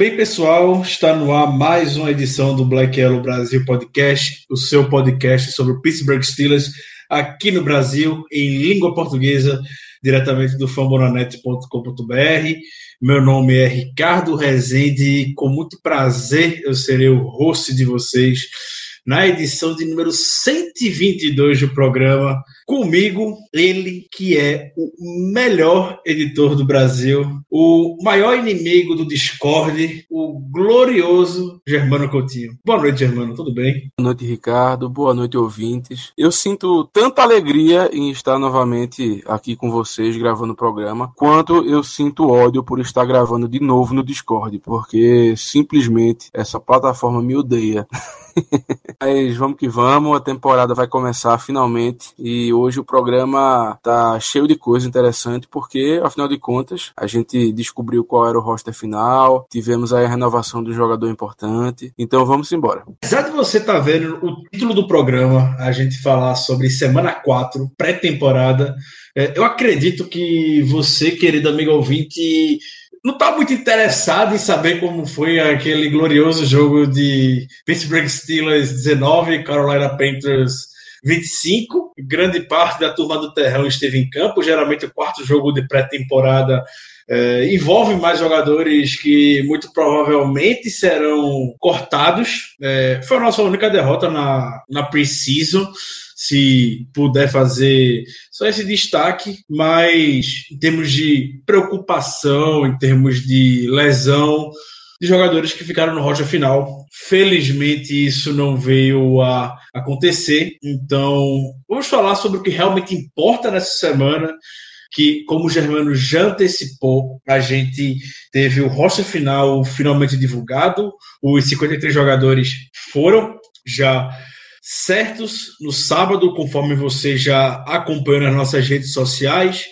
bem, pessoal. Está no ar mais uma edição do Black Yellow Brasil Podcast, o seu podcast sobre o Pittsburgh Steelers aqui no Brasil, em língua portuguesa, diretamente do fambonanet.com.br. Meu nome é Ricardo Rezende e com muito prazer eu serei o host de vocês na edição de número 122 do programa. Comigo, ele que é o melhor editor do Brasil, o maior inimigo do Discord, o glorioso Germano Coutinho. Boa noite, Germano, tudo bem? Boa noite, Ricardo. Boa noite, ouvintes. Eu sinto tanta alegria em estar novamente aqui com vocês gravando o programa, quanto eu sinto ódio por estar gravando de novo no Discord, porque simplesmente essa plataforma me odeia. Mas vamos que vamos, a temporada vai começar finalmente e hoje o programa tá cheio de coisa interessante porque, afinal de contas, a gente descobriu qual era o roster final, tivemos aí a renovação do jogador importante, então vamos embora. Apesar de você tá vendo o título do programa, a gente falar sobre semana 4, pré-temporada, é, eu acredito que você, querido amigo ouvinte, não está muito interessado em saber como foi aquele glorioso jogo de Pittsburgh Steelers 19 Carolina Panthers 25. Grande parte da turma do Terrão esteve em campo. Geralmente o quarto jogo de pré-temporada é, envolve mais jogadores que muito provavelmente serão cortados. É, foi a nossa única derrota na, na pre-season se puder fazer só esse destaque, mas em termos de preocupação, em termos de lesão, de jogadores que ficaram no rocha final. Felizmente isso não veio a acontecer. Então, vamos falar sobre o que realmente importa nessa semana. Que, como o Germano já antecipou, a gente teve o rocha final finalmente divulgado. Os 53 jogadores foram já certos no sábado, conforme você já acompanha nas nossas redes sociais.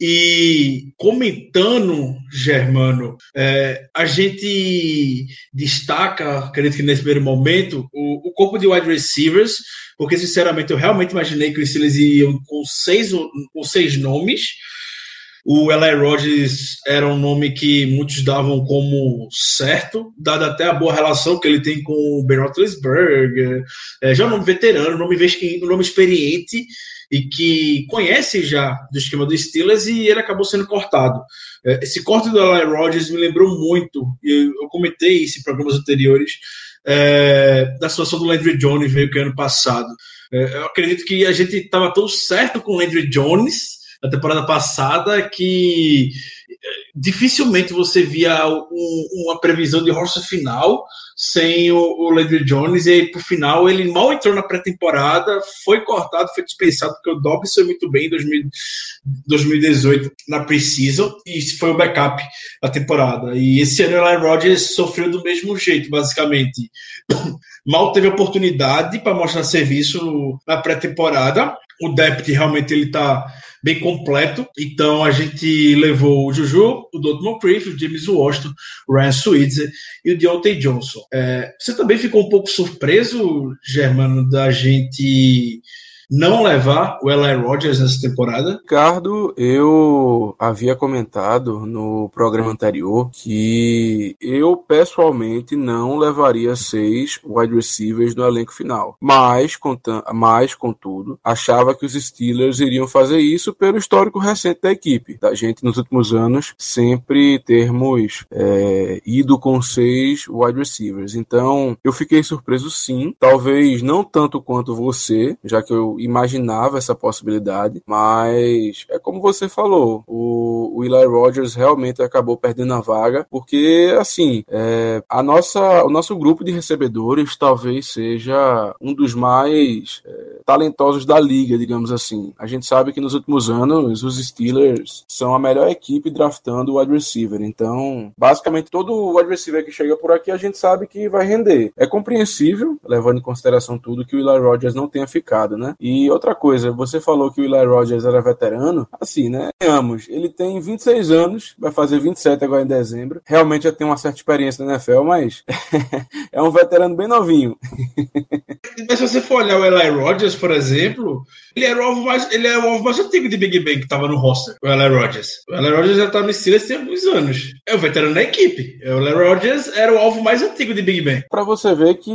E comentando, Germano, é, a gente destaca, acredito que nesse primeiro momento, o, o, corpo de wide receivers, porque sinceramente eu realmente imaginei que os Steelers iam com seis, com seis nomes. O Eli Rogers era um nome que muitos davam como certo, dada até a boa relação que ele tem com o Ben Roethlisberger, é, já é um nome veterano, um nome, um nome experiente e que conhece já do esquema dos Steelers e ele acabou sendo cortado. É, esse corte do Eli Rogers me lembrou muito, eu, eu comentei isso em programas anteriores, é, da situação do Landry Jones veio que ano passado. É, eu acredito que a gente estava tão certo com o Landry Jones da temporada passada que eh, dificilmente você via um, uma previsão de roça final sem o, o Jones, e aí, por final, ele mal entrou na pré-temporada, foi cortado, foi dispensado, porque o Dobbs foi muito bem em 2000, 2018 na Precision, e foi o backup da temporada. E esse ano o Aaron Rodgers sofreu do mesmo jeito, basicamente. Mal teve oportunidade para mostrar serviço na pré-temporada. O depth realmente ele está bem completo. Então a gente levou o Juju, o Dalton Moncrief, o James Washington, o Ryan Switzer e o Deontay Johnson. É, você também ficou um pouco surpreso, Germano, da gente não levar o Eli Rogers nessa temporada? Ricardo, eu havia comentado no programa anterior que eu pessoalmente não levaria seis wide receivers no elenco final. Mas, mas contudo, achava que os Steelers iriam fazer isso pelo histórico recente da equipe. Da gente nos últimos anos sempre termos é, ido com seis wide receivers. Então, eu fiquei surpreso sim. Talvez não tanto quanto você, já que eu imaginava essa possibilidade, mas é como você falou, o, o Eli Rogers realmente acabou perdendo a vaga, porque assim, é, a nossa, o nosso grupo de recebedores talvez seja um dos mais, é, talentosos da liga, digamos assim. A gente sabe que nos últimos anos os Steelers são a melhor equipe draftando o wide receiver. Então, basicamente todo wide receiver que chega por aqui a gente sabe que vai render. É compreensível, levando em consideração tudo, que o Eli Rogers não tenha ficado, né? E outra coisa, você falou que o Eli Rogers era veterano, assim, né? Ambos. Ele tem 26 anos, vai fazer 27 agora em dezembro. Realmente já tem uma certa experiência na NFL, mas é um veterano bem novinho. Mas se você for olhar o Eli Rogers, por exemplo, ele era o alvo mais, ele é o alvo mais antigo de Big Bang que estava no roster, o Eli Rogers. O Eli Rogers já tá no Steelers tem alguns anos. É o veterano da equipe. O Eli Rogers era o alvo mais antigo de Big Bang. Para você ver que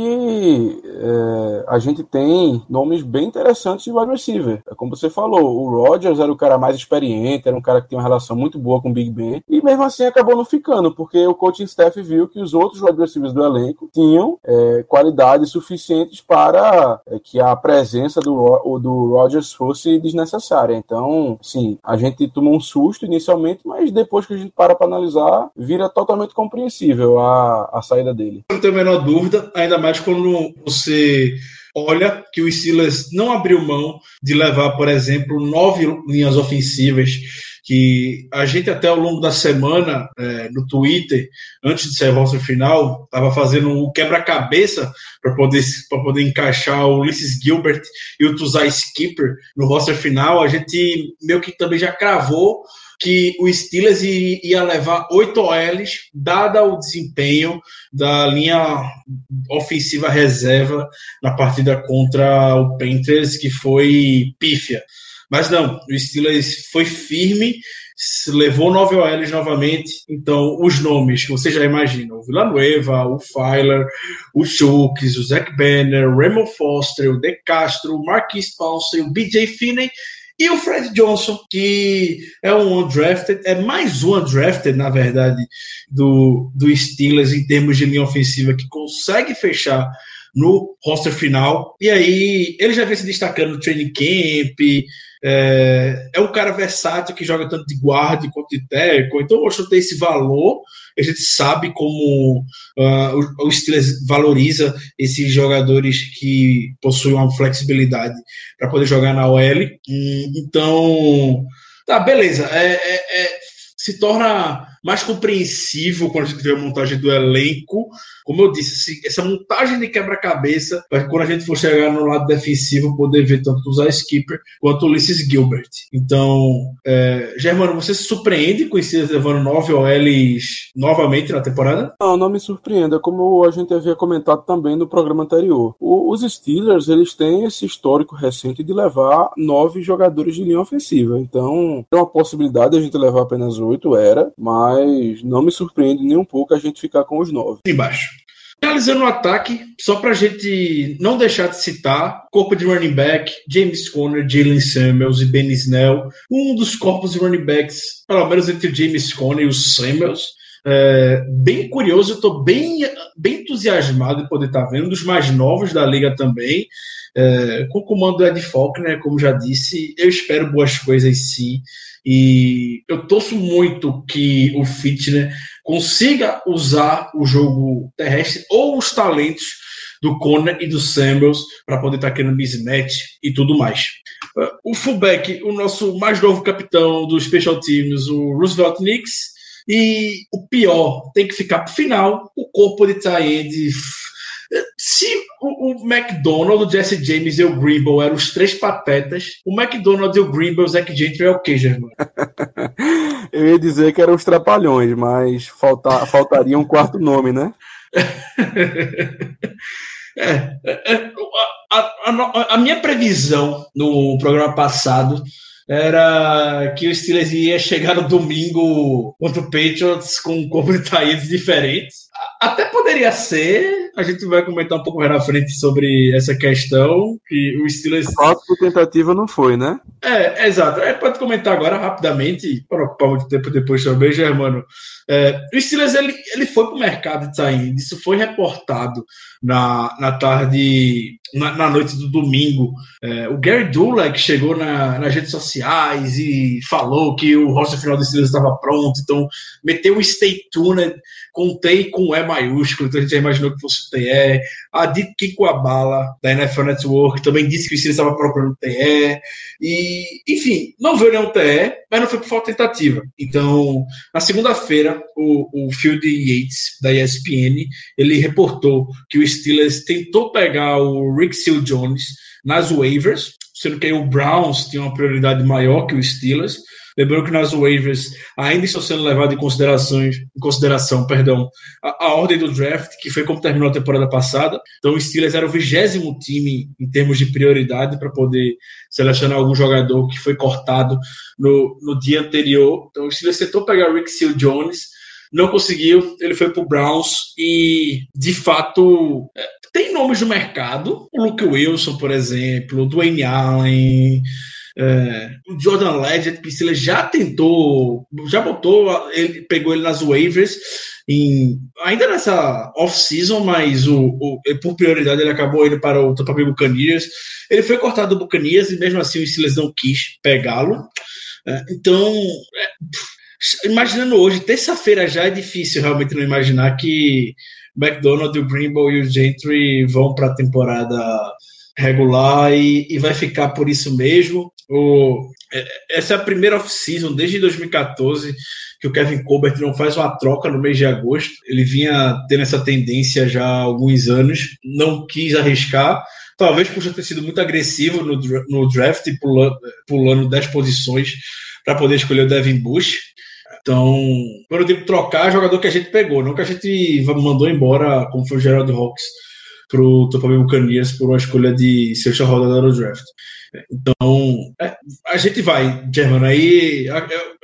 é, a gente tem nomes bem interessantes de wide receiver. É como você falou, o Rogers era o cara mais experiente, era um cara que tem uma relação muito boa com o Big Ben, e mesmo assim acabou não ficando, porque o coaching staff viu que os outros wide receivers do elenco tinham é, qualidades suficientes para é, que a presença do, do Rogers fosse desnecessária. Então, sim, a gente tomou um susto inicialmente, mas depois que a gente para para analisar, vira totalmente compreensível a, a saída dele. Não tenho a menor dúvida, ainda mais quando você olha que o Steelers não abriu mão de levar, por exemplo, nove linhas ofensivas que a gente até ao longo da semana é, no Twitter, antes de ser o roster final, estava fazendo um quebra-cabeça para poder, poder encaixar o Ulysses Gilbert e o Tuzai Skipper no roster final. A gente meio que também já cravou que o Steelers ia levar oito OLs, dada o desempenho da linha ofensiva reserva na partida contra o Panthers, que foi pífia. Mas não, o Steelers foi firme, levou nove OLs novamente. Então, os nomes que você já imagina: o Villanueva, o Filer, o Chooks, o Zach Banner, o Raymond Foster, o De Castro, o Marquis Paulson, o BJ Finney e o Fred Johnson, que é um undrafted, é mais um undrafted, na verdade, do, do Steelers em termos de linha ofensiva, que consegue fechar no roster final. E aí, ele já vem se destacando no training camp, é, é um cara versátil que joga tanto de guarda quanto de teco, então acho que tem esse valor. A gente sabe como uh, o, o Steelers valoriza esses jogadores que possuem uma flexibilidade para poder jogar na OL. Então, tá, beleza. É, é, é, se torna mais compreensível quando a gente vê a montagem do elenco. Como eu disse, essa montagem de quebra-cabeça, para quando a gente for chegar no lado defensivo, poder ver tanto o Skipper quanto o Ulysses Gilbert. Então, é, Germano, você se surpreende com esse levando nove OLs novamente na temporada? Não, não me surpreenda, como a gente havia comentado também no programa anterior. O, os Steelers, eles têm esse histórico recente de levar nove jogadores de linha ofensiva. Então, é uma possibilidade de a gente levar apenas oito, era, mas mas não me surpreende nem um pouco a gente ficar com os nove. Embaixo. Finalizando o ataque, só para a gente não deixar de citar, corpo de running back, James Conner, Jalen Samuels e Ben Snell, um dos corpos de running backs, pelo menos entre o James Conner e o Samuels, é, bem curioso, eu estou bem, bem entusiasmado de poder estar tá vendo, um dos mais novos da liga também, é, com o comando do Ed Faulkner, como já disse, eu espero boas coisas sim. E eu torço muito que o Fitner consiga usar o jogo terrestre ou os talentos do Conner e do Samuels para poder estar tá criando mismatch e tudo mais. O fullback, o nosso mais novo capitão dos Special Teams, o Roosevelt Knicks, e o pior, tem que ficar para o final, o corpo de tie se o, o McDonald, o Jesse James e o Greenbow eram os três patetas, o McDonald e o Greenbow, o Zach Gentry é o que, Germano? Eu ia dizer que eram os trapalhões, mas falta, faltaria um quarto nome, né? É, é, é a, a, a, minha previsão no programa passado era que o Steelers ia chegar no domingo contra o Patriots com um corpo de diferentes. Até poderia ser, a gente vai comentar um pouco mais na frente sobre essa questão, que o Steelers... A tentativa não foi, né? É, exato. É, pode comentar agora rapidamente, para ocupar muito tempo depois também, Germano. É, o Steelers ele, ele foi para o mercado de sair, isso foi reportado na, na tarde, na, na noite do domingo. É, o Gary Dulac chegou na, nas redes sociais e falou que o roster final do Steelers estava pronto, então meteu o Stay Tuned, contei com Emma maiúsculo, então a gente já imaginou que fosse o TE. A Dit Kikuabala, da NFL Network, também disse que o Steelers estava procurando TE. E, enfim, não veio nenhum TE, mas não foi por falta de tentativa. Então, na segunda-feira, o, o Field Yates, da ESPN, ele reportou que o Steelers tentou pegar o Rick Seal Jones nas waivers, sendo que o Browns tinha uma prioridade maior que o Steelers. Lembrando que nas waivers ainda estão sendo levados em, considerações, em consideração perdão, a, a, ordem do draft, que foi como terminou a temporada passada. Então o Steelers era o vigésimo time em termos de prioridade para poder selecionar algum jogador que foi cortado no, no dia anterior. Então o Steelers tentou pegar o Rick Seal Jones, não conseguiu, ele foi para o Browns e, de fato, é, tem nomes no mercado, o Luke Wilson, por exemplo, o Dwayne Allen, é, o Jordan Legend, Priscila já tentou, já botou, ele pegou ele nas waivers, em, ainda nessa off-season, mas o, o, por prioridade ele acabou indo para o Tampa Bay Buccaneers. Ele foi cortado do Buccaneers e mesmo assim o Steelers não quis pegá-lo. É, então, é, imaginando hoje, terça-feira já é difícil realmente não imaginar que McDonald, o Brimble e o Gentry vão para a temporada regular e, e, vai ficar por isso mesmo. O, é, essa é a primeira off-season desde 2014 que o Kevin Colbert não faz uma troca no mês de agosto. Ele vinha tendo essa tendência já há alguns anos, não quis arriscar. Talvez por ter sido muito agressivo no, no draft, pulando, pulando 10 posições para poder escolher o Devin Bush. Então, quando eu digo trocar, é jogador que a gente pegou, não que a gente mandou embora, como foi o Gerald Hawks para o Tampa Bay Buccaneers por uma escolha de sexta rodada no draft. Então, é, a gente vai, Germano, aí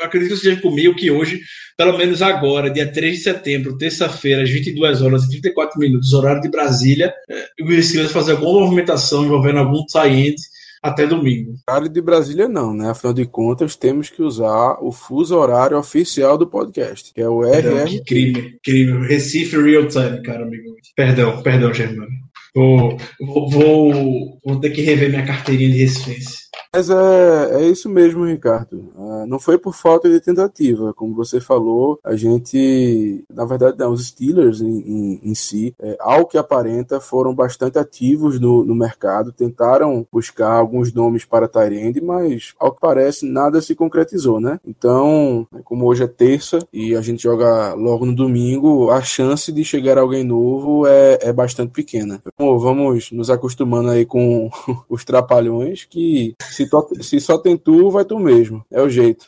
acredito que esteja comigo que hoje, pelo menos agora, dia 3 de setembro, terça-feira, às 22 horas e 34 minutos, horário de Brasília, é, o Steelers fazer alguma movimentação envolvendo algum tie até domingo. Horário de Brasília não, né? Afinal de contas, temos que usar o fuso horário oficial do podcast, que é o RR. Que crime, crime. Recife Real Time, cara, amigo. Perdão, perdão, Germano. Vou, vou, vou, ter que rever minha carteirinha de Recife. Mas é, é isso mesmo, Ricardo. Uh, não foi por falta de tentativa. Como você falou, a gente, na verdade, não, os Steelers em, em, em si, é, ao que aparenta, foram bastante ativos no, no mercado, tentaram buscar alguns nomes para Tyrande, mas ao que parece, nada se concretizou, né? Então, como hoje é terça e a gente joga logo no domingo, a chance de chegar alguém novo é, é bastante pequena. Então, vamos nos acostumando aí com os trapalhões que se, to, se só tem tu, vai tu mesmo. É o jeito.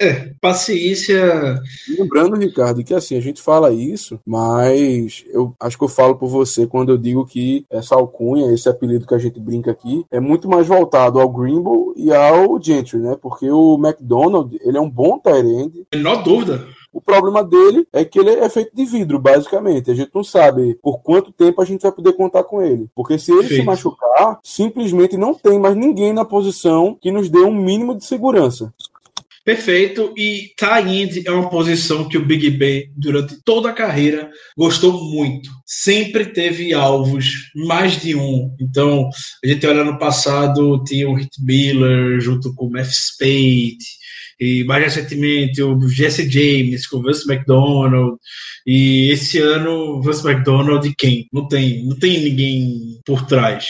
É, paciência. Lembrando, Ricardo, que assim, a gente fala isso, mas eu acho que eu falo por você quando eu digo que essa alcunha, esse apelido que a gente brinca aqui, é muito mais voltado ao Grimble e ao Gentry, né? Porque o McDonald, ele é um bom end. Menor dúvida. O problema dele é que ele é feito de vidro, basicamente. A gente não sabe por quanto tempo a gente vai poder contar com ele. Porque se ele Sim. se machucar, simplesmente não tem mais ninguém na posição que nos dê um mínimo de segurança. Perfeito. E tight é uma posição que o Big Ben, durante toda a carreira, gostou muito. Sempre teve alvos, mais de um. Então, a gente olha no passado, tinha o Hit Miller junto com o Matt Spade, e mais recentemente o Jesse James com o Vince McDonald, e esse ano o Vince McDonald e quem? Não tem, não tem ninguém por trás.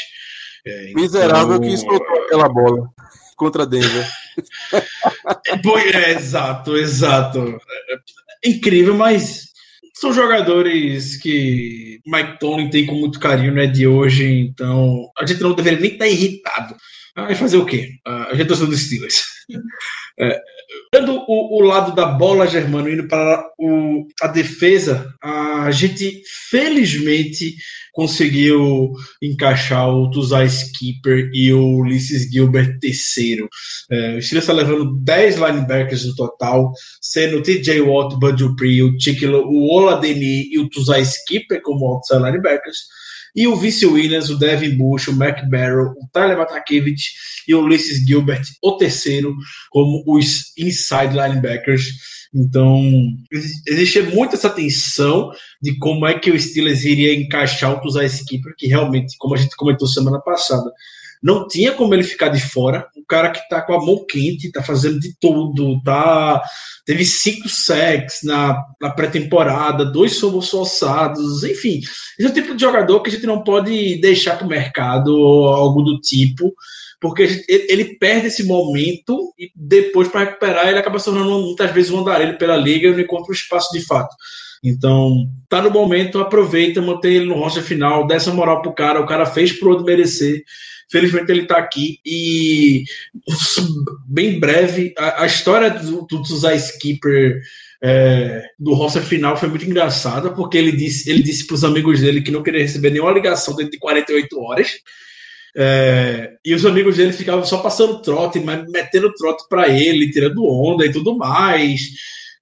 É, Miserável então... que soltou aquela bola contra Denver. é, exato, exato. É incrível, mas são jogadores que Mike Tony tem com muito carinho, né, de hoje, então a gente não deveria nem estar irritado. Vai fazer o quê? A gente torceu dos Steelers. É, Dando o, o, lado da bola, Germano, indo para o, a defesa, a gente felizmente conseguiu encaixar o Tuzai Skipper e o Ulysses Gilbert terceiro. É, o Steelers está levando 10 linebackers no total, sendo o TJ Watt, Bud Dupree, o Chiquilo, o Oladeni e o Tuzai Skipper como outside linebackers e o Vice Williams, o Devin Bush, o Mac Barrow, o Tyler Matakevich e o Ulysses Gilbert, o terceiro, como os inside linebackers. Então, existe muito essa tensão de como é que o Steelers iria encaixar o Tuzai Skipper, que realmente, como a gente comentou semana passada, não tinha como ele ficar de fora. O cara que tá com a mão quente, tá fazendo de tudo, tá. Teve cinco sacks na, na pré-temporada, dois somos forçados, enfim. Esse é o tipo de jogador que a gente não pode deixar para o mercado ou algo do tipo porque ele perde esse momento e depois, para recuperar, ele acaba se tornando muitas vezes um andarilho pela liga e não encontra o espaço de fato. Então, tá no momento, aproveita, mantém ele no roster final, dá essa moral pro cara, o cara fez pro outro merecer. Felizmente ele tá aqui e bem breve, a, a história do, do skipper é, do roster final foi muito engraçada, porque ele disse, ele disse pros amigos dele que não queria receber nenhuma ligação dentro de 48 horas. É, e os amigos dele ficavam só passando trote, mas metendo trote para ele, tirando onda e tudo mais.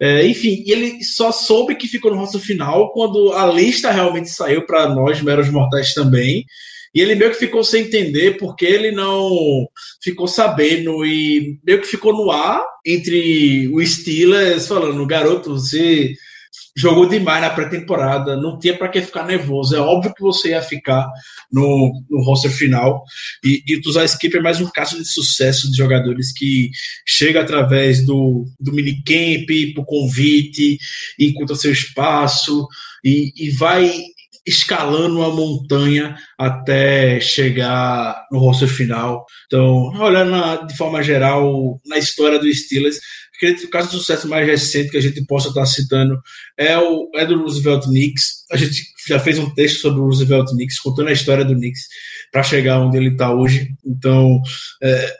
É, enfim, ele só soube que ficou no rosto final quando a lista realmente saiu para nós, meros mortais também. E ele meio que ficou sem entender porque ele não ficou sabendo e meio que ficou no ar entre o Steelers falando: garoto, você jogou demais na pré-temporada, não tinha para que ficar nervoso. É óbvio que você ia ficar no, no roster final. E, e o Tuzar Skip é mais um caso de sucesso de jogadores que chega através do, do minicamp, por convite, encontra seu espaço e, e vai escalando a montanha até chegar no roster final. Então, olhando de forma geral na história do Steelers, acredito que o caso de sucesso mais recente que a gente possa estar citando é o é do Roosevelt Knicks. A gente já fez um texto sobre o Roosevelt Knicks, contando a história do Knicks para chegar onde ele está hoje. Então, é,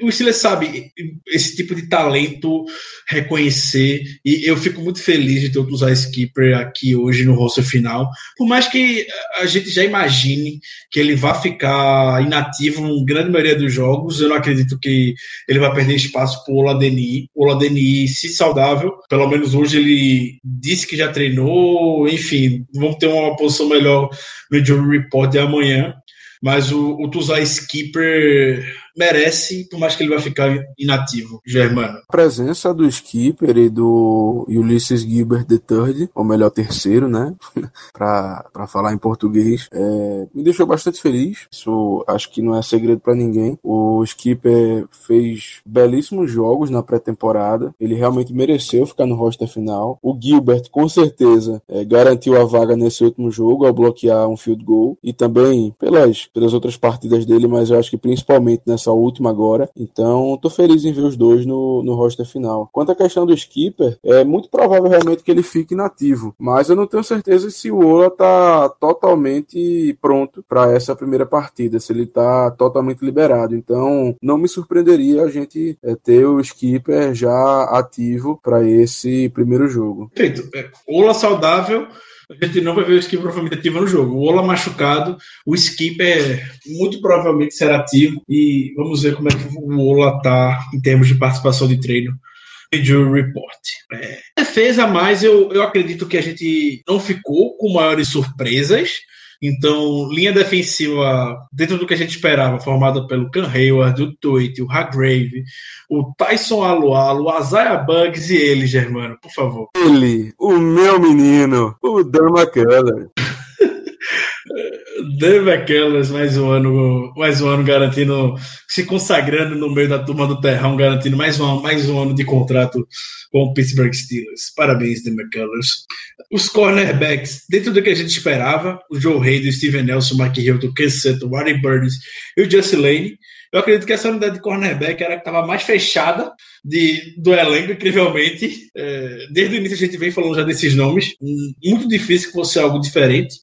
o Steelers sabe esse tipo de talento reconhecer e eu fico muito feliz de ter o Usar Skipper aqui hoje no roster final, por mais que a gente já imagine que ele vá ficar inativo em grande maioria dos jogos, eu não acredito que ele vai perder espaço para o Oladeni. O Oladeni, se saudável, pelo menos hoje ele disse que já treinou, enfim, vamos ter uma posição melhor no Injury Report de amanhã, mas o, o Skipper merece, por mais que ele vai ficar inativo, Germano. A presença do Skipper e do Ulysses Gilbert III, ou melhor, terceiro, né? para falar em português, é, me deixou bastante feliz. Isso acho que não é segredo para ninguém. O Skipper fez belíssimos jogos na pré-temporada. Ele realmente mereceu ficar no roster final. O Gilbert, com certeza, é, garantiu a vaga nesse último jogo ao bloquear um field goal e também pelas, pelas outras partidas dele, mas eu acho que principalmente nessa essa última agora. Então, tô feliz em ver os dois no, no roster final. Quanto à questão do skipper, é muito provável realmente que ele fique inativo, mas eu não tenho certeza se o Ola tá totalmente pronto para essa primeira partida, se ele tá totalmente liberado. Então, não me surpreenderia a gente é, ter o skipper já ativo para esse primeiro jogo. Perfeito. É, Ola saudável a gente não vai ver o Skip provavelmente ativo no jogo. O Ola machucado, o Skip é muito provavelmente será ativo e vamos ver como é que o Ola tá em termos de participação de treino. Injury Report. É, defesa, mas eu, eu acredito que a gente não ficou com maiores surpresas. Então, linha defensiva, dentro do que a gente esperava, formada pelo Can Hayward, o Toit, o Hargrave, o Tyson Alualo, o Isaiah Bugs e ele, Germano, por favor. Ele, o meu menino, o Dan McCullers. Dan McCullers, mais um ano, mais um ano garantindo, se consagrando no meio da turma do Terrão, garantindo mais um, mais um ano de contrato com o Pittsburgh Steelers. Parabéns, Dan McCullers. Os cornerbacks, dentro do que a gente esperava, o Joe o Steven Nelson, Mike Hilton, o Sutton, o Warren Burns e o Jesse Lane. Eu acredito que essa unidade de cornerback era que estava mais fechada de, do elenco, incrivelmente. É, desde o início a gente vem falando já desses nomes. Muito difícil que fosse algo diferente.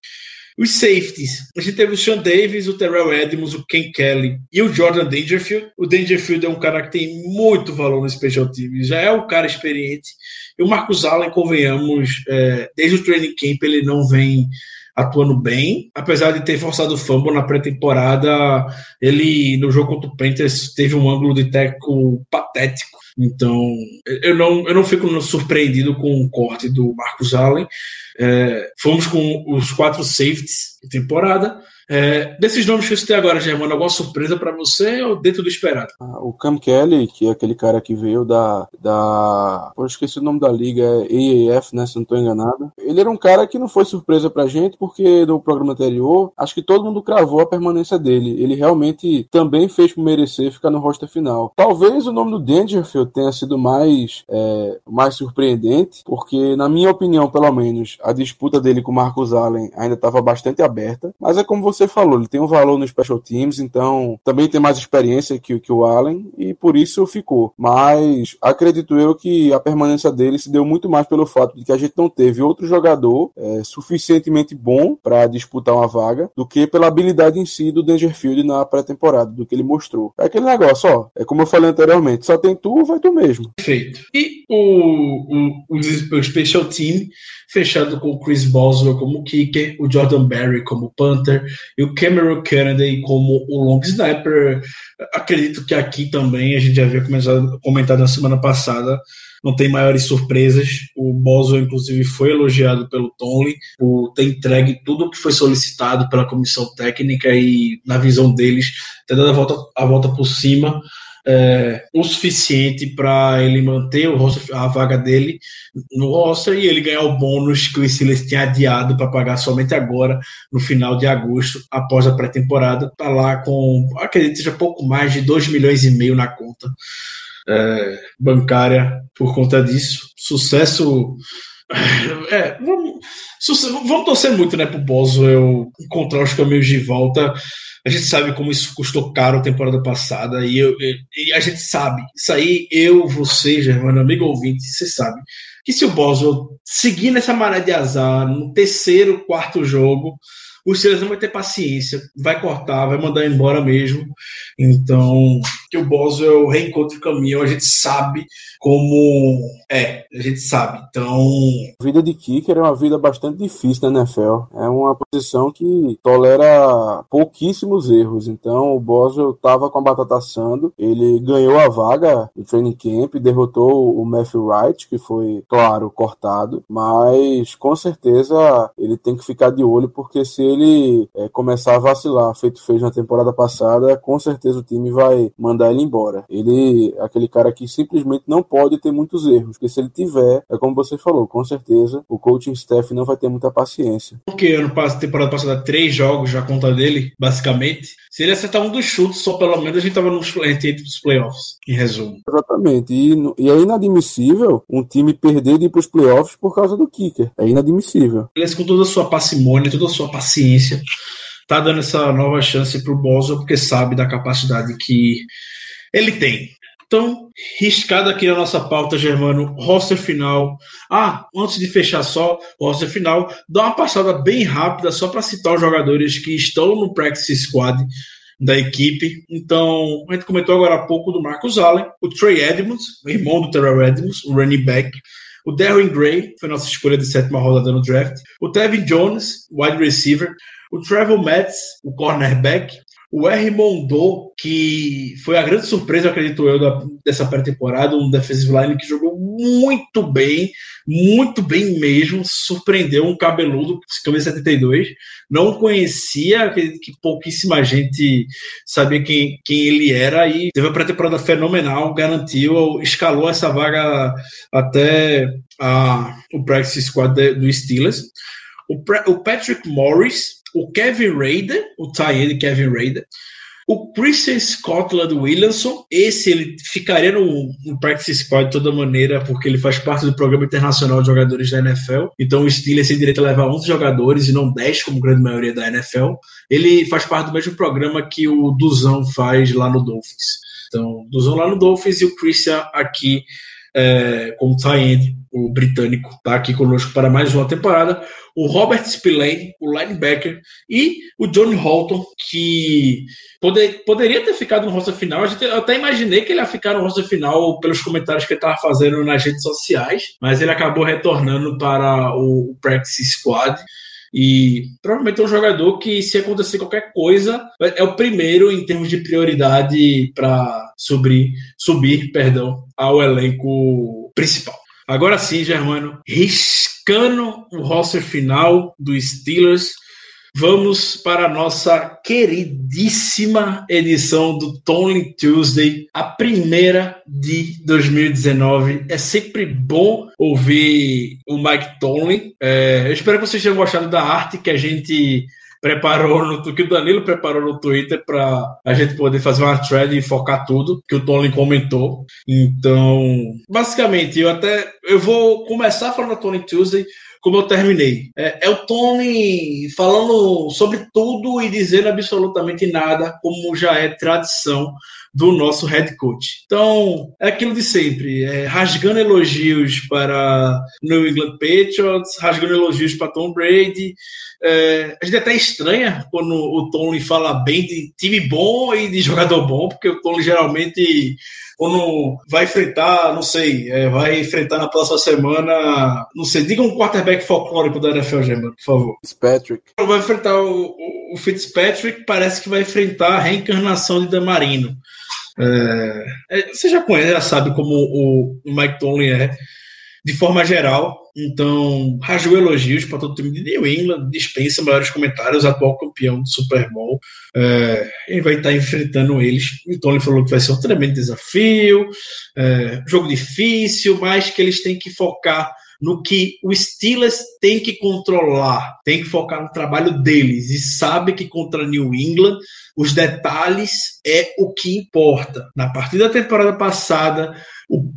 Os safeties, a gente teve o Sean Davis, o Terrell Edmonds, o Ken Kelly e o Jordan Dangerfield. O Dangerfield é um cara que tem muito valor no special teams, já é um cara experiente. E o Marcus Allen, convenhamos, é, desde o training camp ele não vem atuando bem, apesar de ter forçado o fumble na pré-temporada, ele no jogo contra o Panthers teve um ângulo de teco patético. Então, eu não, eu não fico surpreendido com o corte do Marcus Allen. É, fomos com os quatro safeties temporada. É, desses nomes que eu citei agora, Germano, alguma surpresa para você ou dentro do esperado? Ah, o Cam Kelly, que é aquele cara que veio da. da eu esqueci o nome da liga, é AAF, né? Se não estou enganado. Ele era um cara que não foi surpresa pra gente, porque no programa anterior, acho que todo mundo cravou a permanência dele. Ele realmente também fez por merecer ficar no roster final. Talvez o nome do Dangerfield tenha sido mais, é, mais surpreendente, porque, na minha opinião, pelo menos, a disputa dele com o Marcus Allen ainda estava bastante aberta. Mas é como você falou, ele tem um valor no Special Teams, então também tem mais experiência que, que o Allen, e por isso ficou. Mas acredito eu que a permanência dele se deu muito mais pelo fato de que a gente não teve outro jogador é, suficientemente bom para disputar uma vaga do que pela habilidade em si do Dangerfield na pré-temporada, do que ele mostrou. É aquele negócio, ó, é como eu falei anteriormente, só tem tu, vai tu mesmo. Perfeito. E o, o, o, o Special Team fechado com o Chris Boswell como kicker, o Jordan Berry como punter e o Cameron Kennedy como o long snapper. Acredito que aqui também a gente já havia começado, comentado na semana passada não tem maiores surpresas. O Boswell, inclusive, foi elogiado pelo Tomlin por ter entregue tudo o que foi solicitado pela comissão técnica e, na visão deles, ter dado a volta, a volta por cima é, o suficiente para ele manter o roster, a vaga dele no roster e ele ganhar o bônus que o Steelers tinha adiado para pagar somente agora, no final de agosto, após a pré-temporada. Está lá com, acredito seja pouco mais de 2 milhões e meio na conta é, bancária por conta disso. Sucesso. É, vamos, vamos torcer muito né, para o Boswell encontrar os caminhos de volta a gente sabe como isso custou caro a temporada passada e, eu, e a gente sabe. Isso aí, eu, você, Germano, amigo ouvinte, você sabe que se o Boswell seguir nessa maré de azar no terceiro, quarto jogo, o Steelers não vai ter paciência, vai cortar, vai mandar embora mesmo. Então, que o Boswell reencontre o caminho, a gente sabe como é, a gente sabe. Então. A vida de kicker é uma vida bastante difícil na NFL. É uma posição que tolera pouquíssimos erros. Então, o Boswell estava com a batata assando, ele ganhou a vaga no training camp, derrotou o Matthew Wright, que foi, claro, cortado, mas com certeza ele tem que ficar de olho, porque se ele é, começar a vacilar, feito fez na temporada passada, com certeza o time vai mandar ele embora. Ele aquele cara que simplesmente não pode ter muitos erros, porque se ele tiver, é como você falou, com certeza o coaching staff não vai ter muita paciência. Porque ano passado, temporada passada, três jogos já conta dele, basicamente. Se ele acertar um dos chutes, só pelo menos a gente tava nos entre os playoffs, em resumo. Exatamente. E, e é inadmissível um time perder de ir pros playoffs por causa do kicker. É inadmissível. Ele com toda a sua parcimônia, toda a sua paciência, tá dando essa nova chance pro Boswell, porque sabe da capacidade que ele tem. Então, riscado aqui na nossa pauta, Germano, roster final. Ah, antes de fechar só o roster final, dá uma passada bem rápida só para citar os jogadores que estão no practice squad da equipe. Então, a gente comentou agora há pouco do Marcus Allen, o Trey Edmonds, o irmão do Terrell Edmonds, o running back, o Darren Gray, foi nossa escolha de sétima rodada no draft, o Tevin Jones, wide receiver, o Trevor Metz, o cornerback, o R. Mondou, que foi a grande surpresa, acredito eu, da, dessa pré-temporada, um defensive line que jogou muito bem, muito bem mesmo, surpreendeu um cabeludo, camisa 72, não conhecia, acredito que pouquíssima gente sabia quem, quem ele era, e teve a pré-temporada fenomenal, garantiu, escalou essa vaga até a, o practice squad de, do Steelers. O, o Patrick Morris, o Kevin Raider, o tie Kevin Raider, o Christian Scotland Williamson, esse ele ficaria no, no practice squad de toda maneira, porque ele faz parte do programa internacional de jogadores da NFL. Então o Steelers tem direito a levar 11 jogadores e não 10, como grande maioria da NFL. Ele faz parte do mesmo programa que o Duzão faz lá no Dolphins. Então, Duzão lá no Dolphins e o Christian aqui é, como tie o britânico, está aqui conosco para mais uma temporada. O Robert Spillane, o linebacker, e o Johnny Holton, que poder, poderia ter ficado no roster final. A gente, eu até imaginei que ele ia ficar no roster final pelos comentários que ele estava fazendo nas redes sociais, mas ele acabou retornando para o Practice Squad. E provavelmente é um jogador que, se acontecer qualquer coisa, é o primeiro em termos de prioridade para subir, subir perdão, ao elenco principal. Agora sim, Germano, riscando o roster final do Steelers. Vamos para a nossa queridíssima edição do Tony Tuesday, a primeira de 2019. É sempre bom ouvir o Mike Tomlin. É, eu espero que vocês tenham gostado da arte que a gente preparou no que o Danilo preparou no Twitter para a gente poder fazer uma thread e focar tudo que o Tony comentou. Então, basicamente, eu até eu vou começar falando do Tony Tuesday como eu terminei. É, é, o Tony falando sobre tudo e dizendo absolutamente nada, como já é tradição do nosso head coach. Então, é aquilo de sempre, é, rasgando elogios para New England Patriots, rasgando elogios para Tom Brady. É, a gente até estranha quando o Tony fala bem de time bom e de jogador bom, porque o Tony geralmente quando vai enfrentar, não sei, é, vai enfrentar na próxima semana, não sei, diga um quarterback folclórico da NFL, Gemma, por favor. Fitzpatrick. Vai enfrentar o, o, o Fitzpatrick, parece que vai enfrentar a reencarnação de Damarino. É, é, você já conhece, já sabe como o, o Mike Tomlin é, de forma geral. Então, rasgou elogios para todo o time de New England, dispensa maiores comentários, atual campeão do Super Bowl. É, ele vai estar enfrentando eles. Então, ele falou que vai ser um tremendo desafio, é, jogo difícil, mas que eles têm que focar no que o Steelers tem que controlar, tem que focar no trabalho deles e sabe que contra New England os detalhes é o que importa. Na partida da temporada passada, o,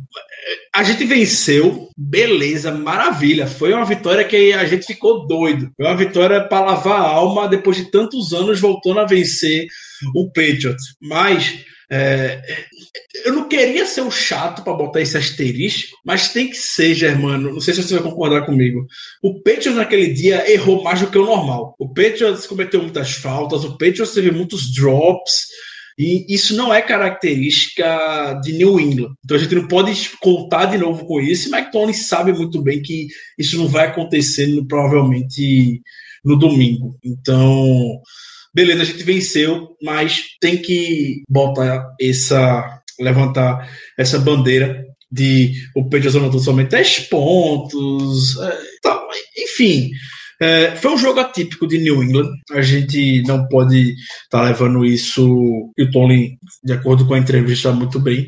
a gente venceu, beleza, maravilha. Foi uma vitória que a gente ficou doido. Foi uma vitória para lavar a alma depois de tantos anos voltando a vencer o Patriots. Mas é, eu não queria ser o chato para botar esse asterisco, mas tem que ser, Germano. Não sei se você vai concordar comigo. O Patriots naquele dia errou mais do que o normal. O Patriots cometeu muitas faltas, o Patriots teve muitos drops. E isso não é característica de New England. Então a gente não pode contar de novo com isso. E Tony sabe muito bem que isso não vai acontecer no, provavelmente no domingo. Então, beleza, a gente venceu, mas tem que botar essa. levantar essa bandeira de o Patriots anotou somente 10 pontos. É, tá, enfim. É, foi um jogo atípico de New England. A gente não pode estar tá levando isso. E o Tony, de acordo com a entrevista, muito bem.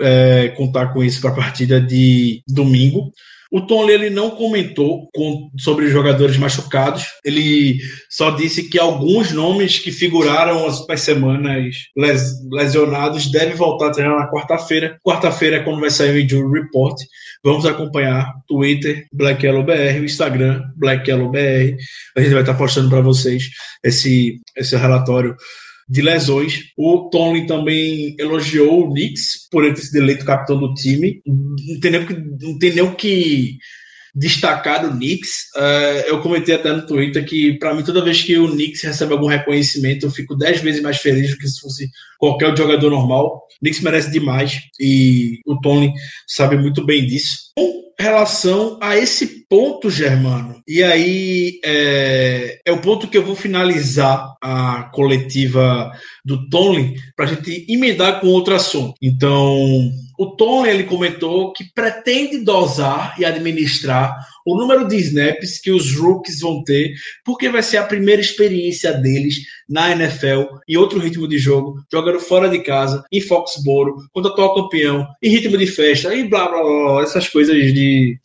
É, contar com isso para a partida de domingo. O Tom ele não comentou com, sobre jogadores machucados. Ele só disse que alguns nomes que figuraram as semanas les, lesionados devem voltar a treinar na quarta-feira. Quarta-feira é quando vai sair o injury report. Vamos acompanhar Twitter, Black Yellow BR, o Instagram, Black Yellow BR. A gente vai estar postando para vocês esse, esse relatório de lesões. O Tony também elogiou o Knicks por ele ter sido eleito capitão do time. Não tem nem, o que destacar do Knicks. Uh, eu comentei até no Twitter que, para mim, toda vez que o Knicks recebe algum reconhecimento, eu fico dez vezes mais feliz do que se fosse qualquer jogador normal. O Knicks merece demais e o Tony sabe muito bem disso. Com relação a esse ponto, Germano, e aí é, é o ponto que eu vou finalizar a coletiva do Tony para a gente emendar com outro assunto. Então, o Tom ele comentou que pretende dosar e administrar o número de snaps que os rookies vão ter, porque vai ser a primeira experiência deles na NFL, em outro ritmo de jogo, jogando fora de casa, em Foxboro, contra o atual campeão, em ritmo de festa, e blá blá blá, essas coisas de,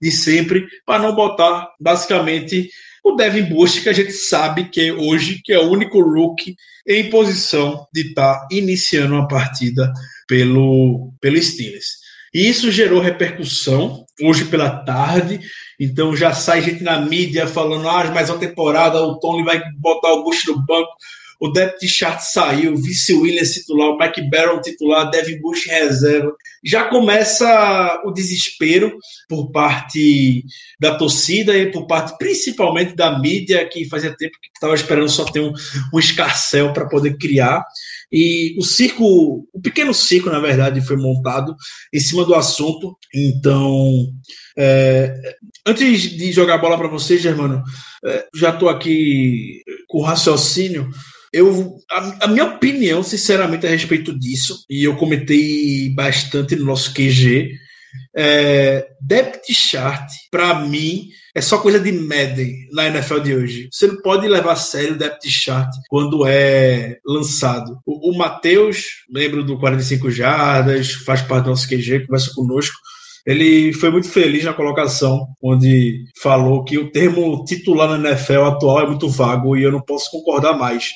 de sempre, para não botar basicamente o Devin Bush, que a gente sabe que é hoje que é o único rookie em posição de estar tá iniciando uma partida pelo, pelo Steelers. E isso gerou repercussão hoje pela tarde. Então já sai gente na mídia falando: ah, mais uma temporada, o Tony vai botar o Bush no banco. O depth chart saiu, Vice Williams titular, o Mike Barron titular, Devin Bush reserva. Já começa o desespero por parte da torcida e por parte principalmente da mídia, que fazia tempo que estava esperando só ter um, um escarcel para poder criar. E o circo, o pequeno circo, na verdade, foi montado em cima do assunto. Então, é, antes de jogar a bola para vocês, Germano, é, já estou aqui com raciocínio. Eu, a, a, minha opinião, sinceramente, a respeito disso, e eu comentei bastante no nosso QG, é, depth chart, para mim, é só coisa de Madden na NFL de hoje. Você não pode levar a sério o depth chart quando é lançado. O, o Matheus, membro do 45 Jardas, faz parte do nosso QG, conversa conosco. Ele foi muito feliz na colocação, onde falou que o termo titular na NFL atual é muito vago e eu não posso concordar mais.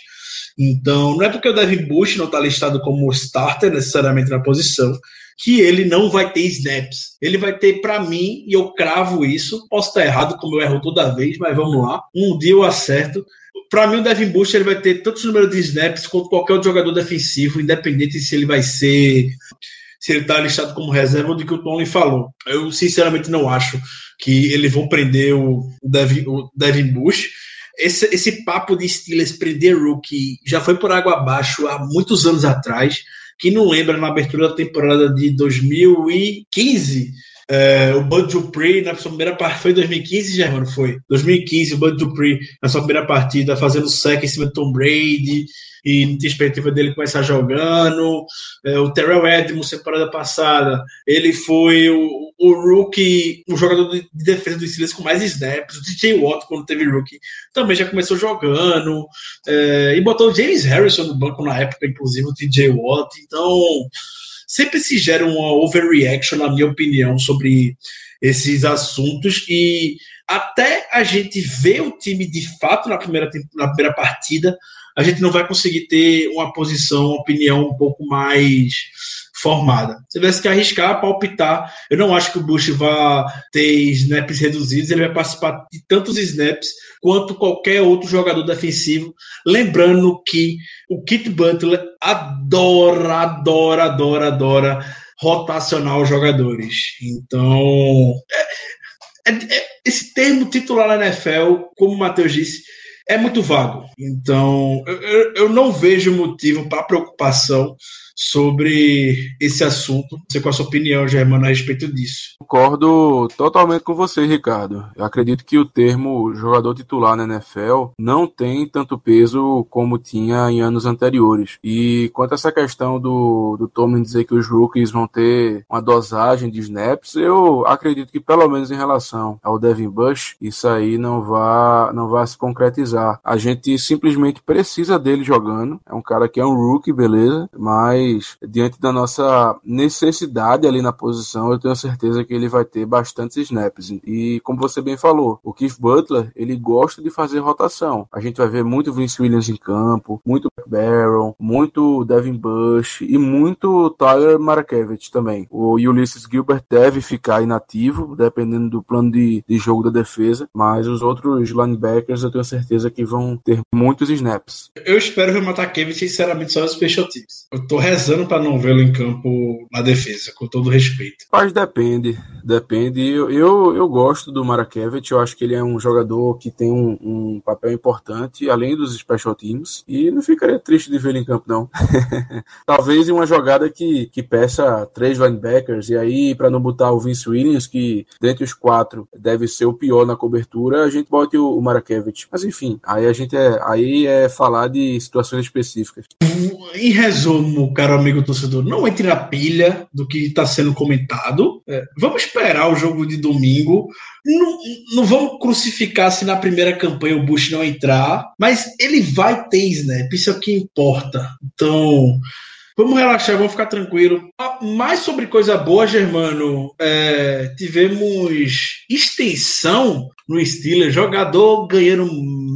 Então, não é porque o Devin Bush não está listado como starter necessariamente na posição, que ele não vai ter snaps. Ele vai ter, para mim, e eu cravo isso, posso estar errado, como eu erro toda vez, mas vamos lá. Um dia eu acerto. Para mim, o Devin Bush ele vai ter tantos números de snaps quanto qualquer jogador defensivo, independente se ele vai ser. Se ele está listado como reserva do que o Tony falou. Eu, sinceramente, não acho que eles vão prender o Devin, o Devin Bush. Esse, esse papo de Steelers prender rookie já foi por água abaixo há muitos anos atrás. Quem não lembra, na abertura da temporada de 2015, é, o Bud Dupree na sua primeira partida foi 2015, Germano? Foi 2015. O Bud Dupree na sua primeira partida fazendo sec em cima do Tom Brady e não tinha expectativa dele começar jogando. É, o Terrell Edmonds, temporada passada, ele foi o, o rookie, o jogador de, defesa do Steelers com mais snaps. O DJ Watt, quando teve rookie, também já começou jogando. É, e botou o James Harrison no banco na época, inclusive, o DJ Watt. Então, sempre se gera uma overreaction, na minha opinião, sobre esses assuntos. E até a gente ver o time de fato na primeira, na primeira partida, a gente não vai conseguir ter uma posição, uma opinião um pouco mais formada. Se tivesse que arriscar, palpitar, eu não acho que o Bush vá ter snaps reduzidos, ele vai participar de tantos snaps quanto qualquer outro jogador defensivo. Lembrando que o Kit Butler adora, adora, adora, adora rotacionar os jogadores. Então, é, é, é, esse termo titular na NFL, como o Matheus disse, é muito vago. Então, eu, eu não vejo motivo para preocupação sobre esse assunto. Você com a sua opinião, Germano, a respeito disso. Concordo totalmente com você, Ricardo. Eu acredito que o termo jogador titular na NFL não tem tanto peso como tinha em anos anteriores. E quanto a essa questão do, do Tomlin dizer que os rookies vão ter uma dosagem de snaps, eu acredito que pelo menos em relação ao Devin Bush, isso aí não vai, não vai se concretizar. A gente simplesmente precisa dele jogando. É um cara que é um rookie, beleza, mas mas diante da nossa necessidade ali na posição, eu tenho certeza que ele vai ter bastantes snaps. E como você bem falou, o Keith Butler, ele gosta de fazer rotação. A gente vai ver muito Vince Williams em campo, muito Barron, muito Devin Bush e muito Tyler Markevich também. O Ulysses Gilbert deve ficar inativo, dependendo do plano de, de jogo da defesa, mas os outros linebackers eu tenho certeza que vão ter muitos snaps. Eu espero ver o Markevich, sinceramente, só os special teams. Eu tô rezando para não vê-lo em campo na defesa, com todo respeito. Mas depende, depende. Eu, eu, eu gosto do Marakevich, eu acho que ele é um jogador que tem um, um, papel importante, além dos special teams, e não ficaria triste de vê-lo em campo, não. Talvez em uma jogada que, que peça três linebackers, e aí, para não botar o Vince Williams, que dentre os quatro deve ser o pior na cobertura, a gente bote o, o Marakevich. Mas enfim, aí a gente é, aí é falar de situações específicas. Em resumo, caro amigo torcedor, não entre na pilha do que está sendo comentado. É, vamos esperar o jogo de domingo. Não, não vamos crucificar se na primeira campanha o Bush não entrar, mas ele vai ter snap, isso é o que importa. Então, Vamos relaxar, vamos ficar tranquilo. Ah, mais sobre coisa boa, Germano. É, tivemos extensão no Steelers, jogador ganhando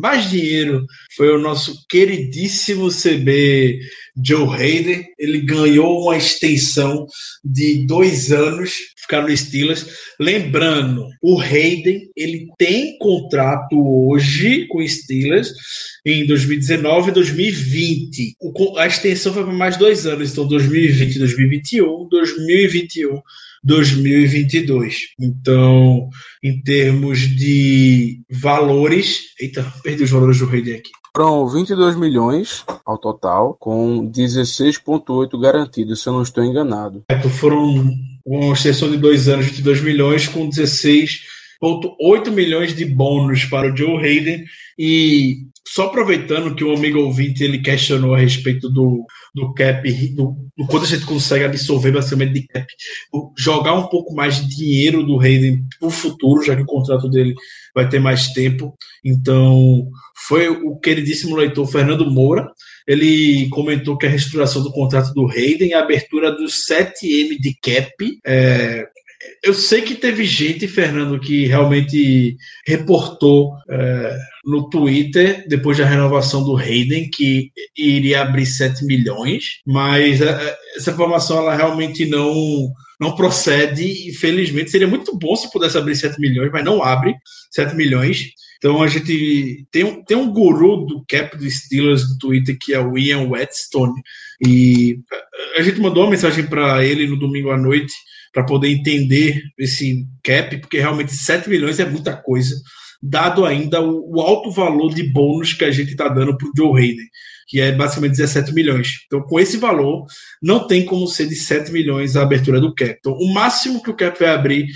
mais dinheiro. Foi o nosso queridíssimo CB Joe Hayden. Ele ganhou uma extensão de dois anos ficar no Steelers. Lembrando, o Hayden ele tem contrato hoje com o Steelers em 2019 e 2020. O, a extensão foi para mais dois anos, então 2020 2021, 2021 2022. Então, em termos de valores. Eita, perdi os valores do Hayden aqui. Foram 22 milhões ao total, com 16,8 garantidos, se eu não estou enganado. É, foram uma extensão de dois anos, 22 milhões, com 16 3,8 milhões de bônus para o Joe Hayden e só aproveitando que o amigo ouvinte ele questionou a respeito do, do cap, do, do quanto a gente consegue absorver basicamente de cap, jogar um pouco mais de dinheiro do Hayden para o futuro, já que o contrato dele vai ter mais tempo. Então, foi o queridíssimo leitor Fernando Moura. Ele comentou que a reestruturação do contrato do Hayden, a abertura dos 7M de cap, é, eu sei que teve gente, Fernando, que realmente reportou é, no Twitter, depois da renovação do Hayden, que iria abrir 7 milhões, mas é, essa informação ela realmente não, não procede. Infelizmente, seria muito bom se pudesse abrir 7 milhões, mas não abre 7 milhões. Então a gente tem um, tem um guru do cap do Steelers do Twitter que é o Ian Whetstone e a gente mandou uma mensagem para ele no domingo à noite para poder entender esse cap, porque realmente 7 milhões é muita coisa, dado ainda o, o alto valor de bônus que a gente está dando para o Joe Hayden, que é basicamente 17 milhões. Então, com esse valor, não tem como ser de 7 milhões a abertura do cap. Então, o máximo que o cap vai abrir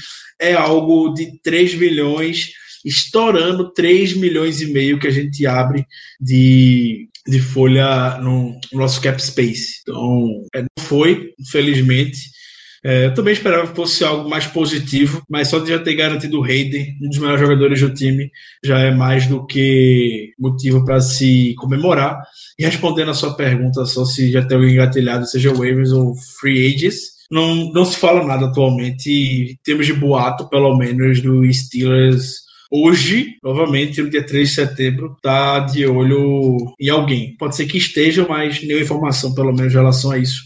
é algo de 3 milhões, estourando 3 milhões e meio que a gente abre de, de folha no, no nosso cap space. Então, é, não foi, infelizmente. É, eu também esperava que fosse algo mais positivo, mas só de já ter garantido o Hayden, um dos melhores jogadores do time, já é mais do que motivo para se comemorar. E respondendo a sua pergunta, só se já tem engatilhado, seja waivers ou free agents, não, não se fala nada atualmente. Em termos de boato, pelo menos, do Steelers hoje, novamente, no dia 3 de setembro, tá de olho em alguém. Pode ser que esteja, mas nenhuma informação, pelo menos, em relação a isso,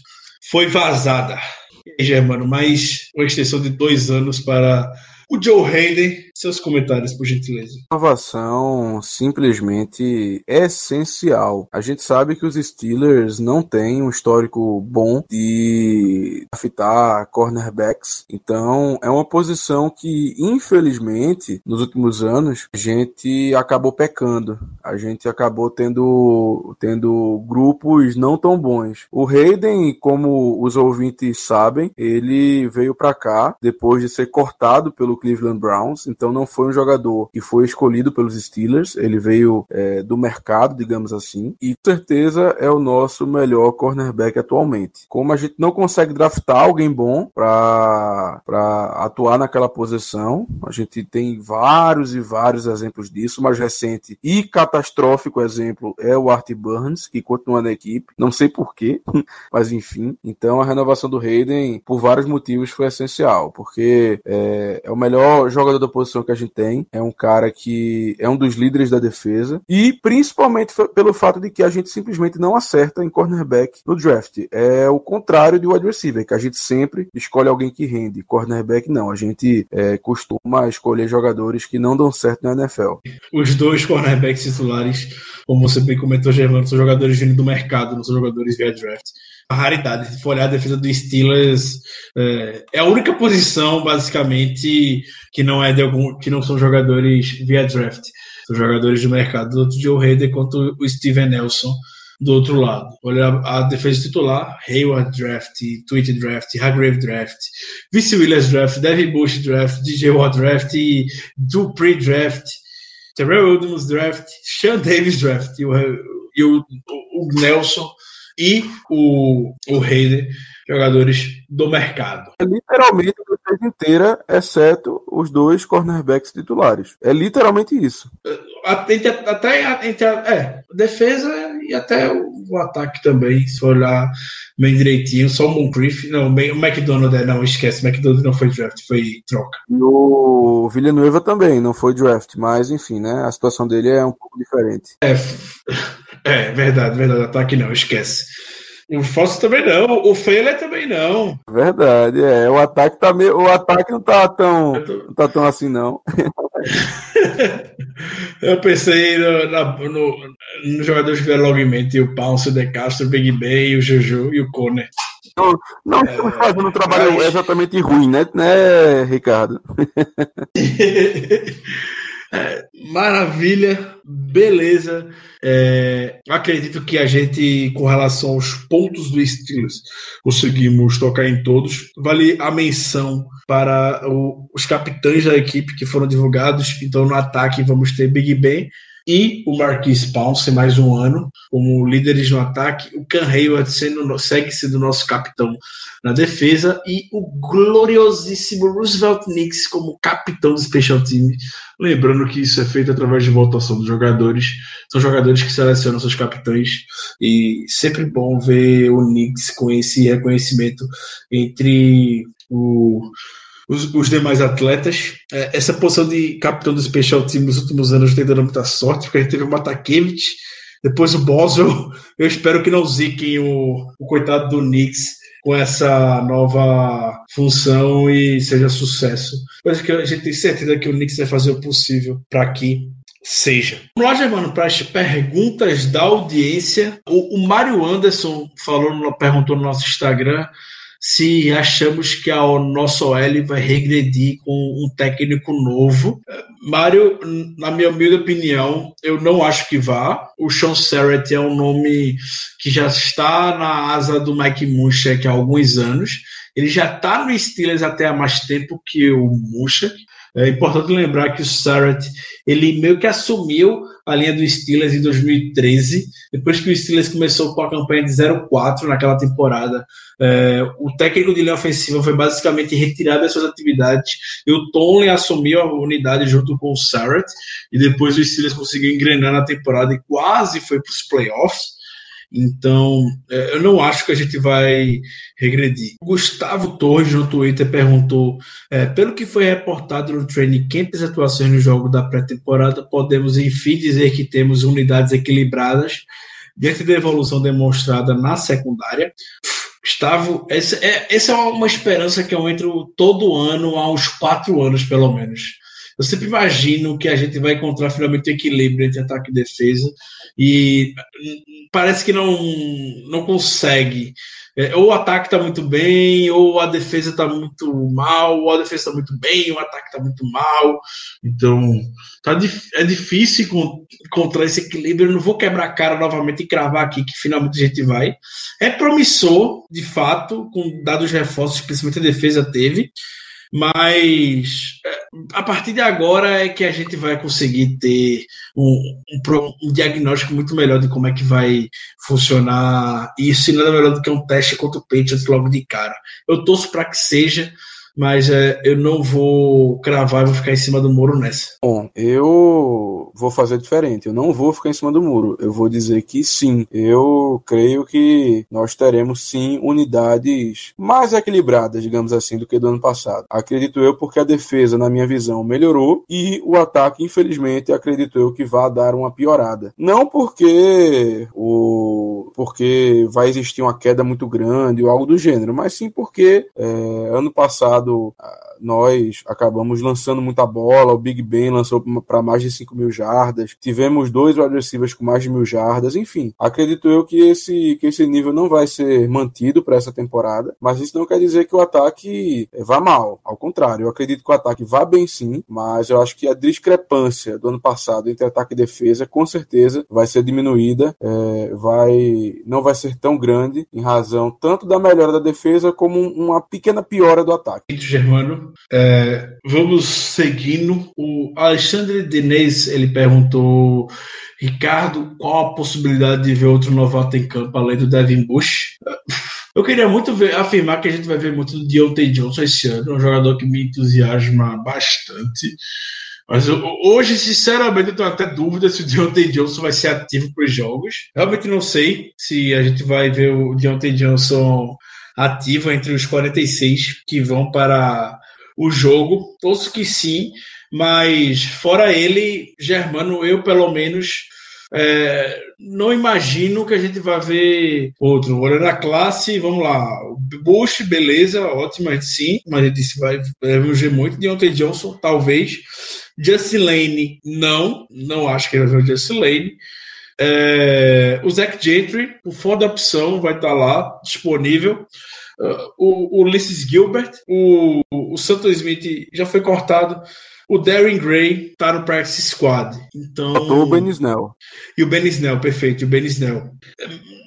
foi vazada. E Germano, mais uma extensão de dois anos para o Joe Hayden, seus comentários, por gentileza. Inovação simplesmente essencial. A gente sabe que os Steelers não têm um histórico bom de afetar cornerbacks, então é uma posição que, infelizmente, nos últimos anos, a gente acabou pecando. A gente acabou tendo, tendo grupos não tão bons. O Hayden, como os ouvintes sabem, ele veio para cá depois de ser cortado pelo Cleveland Browns, então não foi um jogador que foi escolhido pelos Steelers, ele veio é, do mercado, digamos assim, e com certeza é o nosso melhor cornerback atualmente. Como a gente não consegue draftar alguém bom para atuar naquela posição, a gente tem vários e vários exemplos disso, o mais recente e catastrófico exemplo é o Art Burns, que continua na equipe, não sei porquê, mas enfim, então a renovação do Hayden, por vários motivos, foi essencial, porque é, é o melhor jogador da posição que a gente tem. É um cara que é um dos líderes da defesa. E principalmente pelo fato de que a gente simplesmente não acerta em cornerback no draft. É o contrário de wide receiver, que a gente sempre escolhe alguém que rende. Cornerback não. A gente é, costuma escolher jogadores que não dão certo na NFL. Os dois cornerbacks titulares, como você bem comentou, Germano, são jogadores do mercado, não são jogadores via draft a raridade. Se for olhar a defesa do Steelers, é, é, a única posição, basicamente, que não é de algum, que não são jogadores via draft. São jogadores do mercado, tanto Joe Hader quanto o Steven Nelson do outro lado. Olha a, defesa titular, Hayward Draft, Tweet Draft, Hargrave Draft, Vice Williams Draft, Devin Bush Draft, DJ Watt Draft, Dupree Draft, Terrell Williams Draft, Sean Davis Draft e o, e o, o Nelson e o, o Hayden, jogadores do mercado. É literalmente a defesa inteira, exceto os dois cornerbacks titulares. É literalmente isso. Até, até entre a, é, defesa e até o, o, ataque também, se olhar bem direitinho. Só o Moncrief, não, o McDonald, é, não, esquece, o McDonald não foi draft, foi troca. E o Villanueva também não foi draft, mas enfim, né, a situação dele é um pouco diferente. É, é verdade, verdade, ataque não, esquece. O Foster também não, o Feller também não. Verdade, é. O ataque tá meio, o ataque não tá tão, tô... não tá tão assim não. Eu pensei no, na, no, no jogadores que vieram logo em mente, o Pounce, o De Castro, o Big Ben, o Juju e o Conner. Não, não é, estamos fazendo um trabalho mas... exatamente ruim, né, né Ricardo? Maravilha, beleza. É, acredito que a gente, com relação aos pontos do Steelers, conseguimos tocar em todos. Vale a menção para o, os capitães da equipe que foram divulgados. Então, no ataque, vamos ter Big Ben e o Marquis Pounce mais um ano como líderes no ataque, o Can Hayward sendo, segue sendo nosso capitão na defesa e o gloriosíssimo Roosevelt Nix como capitão do Special Team. Lembrando que isso é feito através de votação dos jogadores, são jogadores que selecionam seus capitães e sempre bom ver o Nix com esse reconhecimento entre o os, os demais atletas. É, essa posição de capitão do Special Team nos últimos anos tem dado muita sorte, porque a gente teve o Matakevich, depois o Boswell. Eu espero que não ziquem o, o coitado do Knicks com essa nova função e seja sucesso. Mas que a gente tem certeza que o Knicks vai fazer o possível para que seja. Vamos lá, Germano, para as perguntas da audiência. O, o Mário Anderson falou, perguntou no nosso Instagram se achamos que a nossa OL vai regredir com um técnico novo. Mário, na minha humilde opinião, eu não acho que vá. O Sean Serrett é um nome que já está na asa do Mike Munchak há alguns anos. Ele já está no Steelers até há mais tempo que o Munchak. É importante lembrar que o Sarrett, ele meio que assumiu a linha do Steelers em 2013, depois que o Steelers começou com a campanha de 0-4 naquela temporada. É, o técnico de linha ofensiva foi basicamente retirado das suas atividades e o Tomlin assumiu a unidade junto com o Sarrett, e depois o Steelers conseguiu engrenar na temporada e quase foi para os playoffs. Então, é, eu não acho que a gente vai regredir. Gustavo Torres no Twitter perguntou: é, pelo que foi reportado no training camp atuações no jogo da pré-temporada, podemos enfim dizer que temos unidades equilibradas diante da evolução demonstrada na secundária. Gustavo, essa é, essa é uma esperança que eu entro todo ano, há uns quatro anos pelo menos. Eu sempre imagino que a gente vai encontrar finalmente o equilíbrio entre ataque e defesa e parece que não, não consegue. É, ou o ataque está muito bem, ou a defesa está muito mal, ou a defesa está muito bem, ou o ataque está muito mal. Então, tá, é difícil encontrar esse equilíbrio. Eu não vou quebrar a cara novamente e cravar aqui que finalmente a gente vai. É promissor, de fato, com dados reforços, principalmente a defesa teve. Mas é, a partir de agora é que a gente vai conseguir ter um, um, um, diagnóstico muito melhor de como é que vai funcionar isso e nada melhor do que um teste contra o Patriots logo de cara. Eu torço para que seja, mas é, eu não vou cravar e vou ficar em cima do muro nessa. Bom, eu vou fazer diferente. Eu não vou ficar em cima do muro. Eu vou dizer que sim. Eu creio que nós teremos sim unidades mais equilibradas, digamos assim, do que do ano passado. Acredito eu porque a defesa, na minha visão, melhorou e o ataque, infelizmente, acredito eu que vai dar uma piorada. Não porque o porque vai existir uma queda muito grande ou algo do gênero, mas sim porque é, ano passado nós acabamos lançando muita bola, o Big Ben lançou para mais de 5 mil jardas, tivemos dois receivers com mais de mil jardas, enfim. Acredito eu que esse, que esse nível não vai ser mantido para essa temporada, mas isso não quer dizer que o ataque vá mal. Ao contrário, eu acredito que o ataque vá bem sim, mas eu acho que a discrepância do ano passado entre ataque e defesa com certeza vai ser diminuída, é, vai não vai ser tão grande em razão tanto da melhora da defesa como uma pequena piora do ataque. Germano, é, vamos seguindo. O Alexandre Diniz ele perguntou, Ricardo, qual a possibilidade de ver outro novato em campo além do Devin Bush? Eu queria muito ver, afirmar que a gente vai ver muito do Deontay Johnson esse ano, um jogador que me entusiasma bastante. Mas hoje, sinceramente, eu tenho até dúvida se o Deontay Johnson vai ser ativo para os jogos. Realmente não sei se a gente vai ver o Deontay Johnson ativo entre os 46 que vão para o jogo. Todos que sim, mas fora ele, Germano, eu pelo menos é, não imagino que a gente vai ver outro. Olhando a classe, vamos lá. Bush, beleza, ótimo, sim, mas a gente vai, vai ver muito. Deontay Johnson, talvez. Justin Lane, não, não acho que vai ver o Lane. É, o Zach Gentry, o foda opção, vai estar lá disponível. Uh, o Ulysses Gilbert, o, o Santos Smith já foi cortado. O Darren Gray tá no practice squad. Então. Faltou o Ben Snell. E o Ben Snell, perfeito. E o Ben Snell.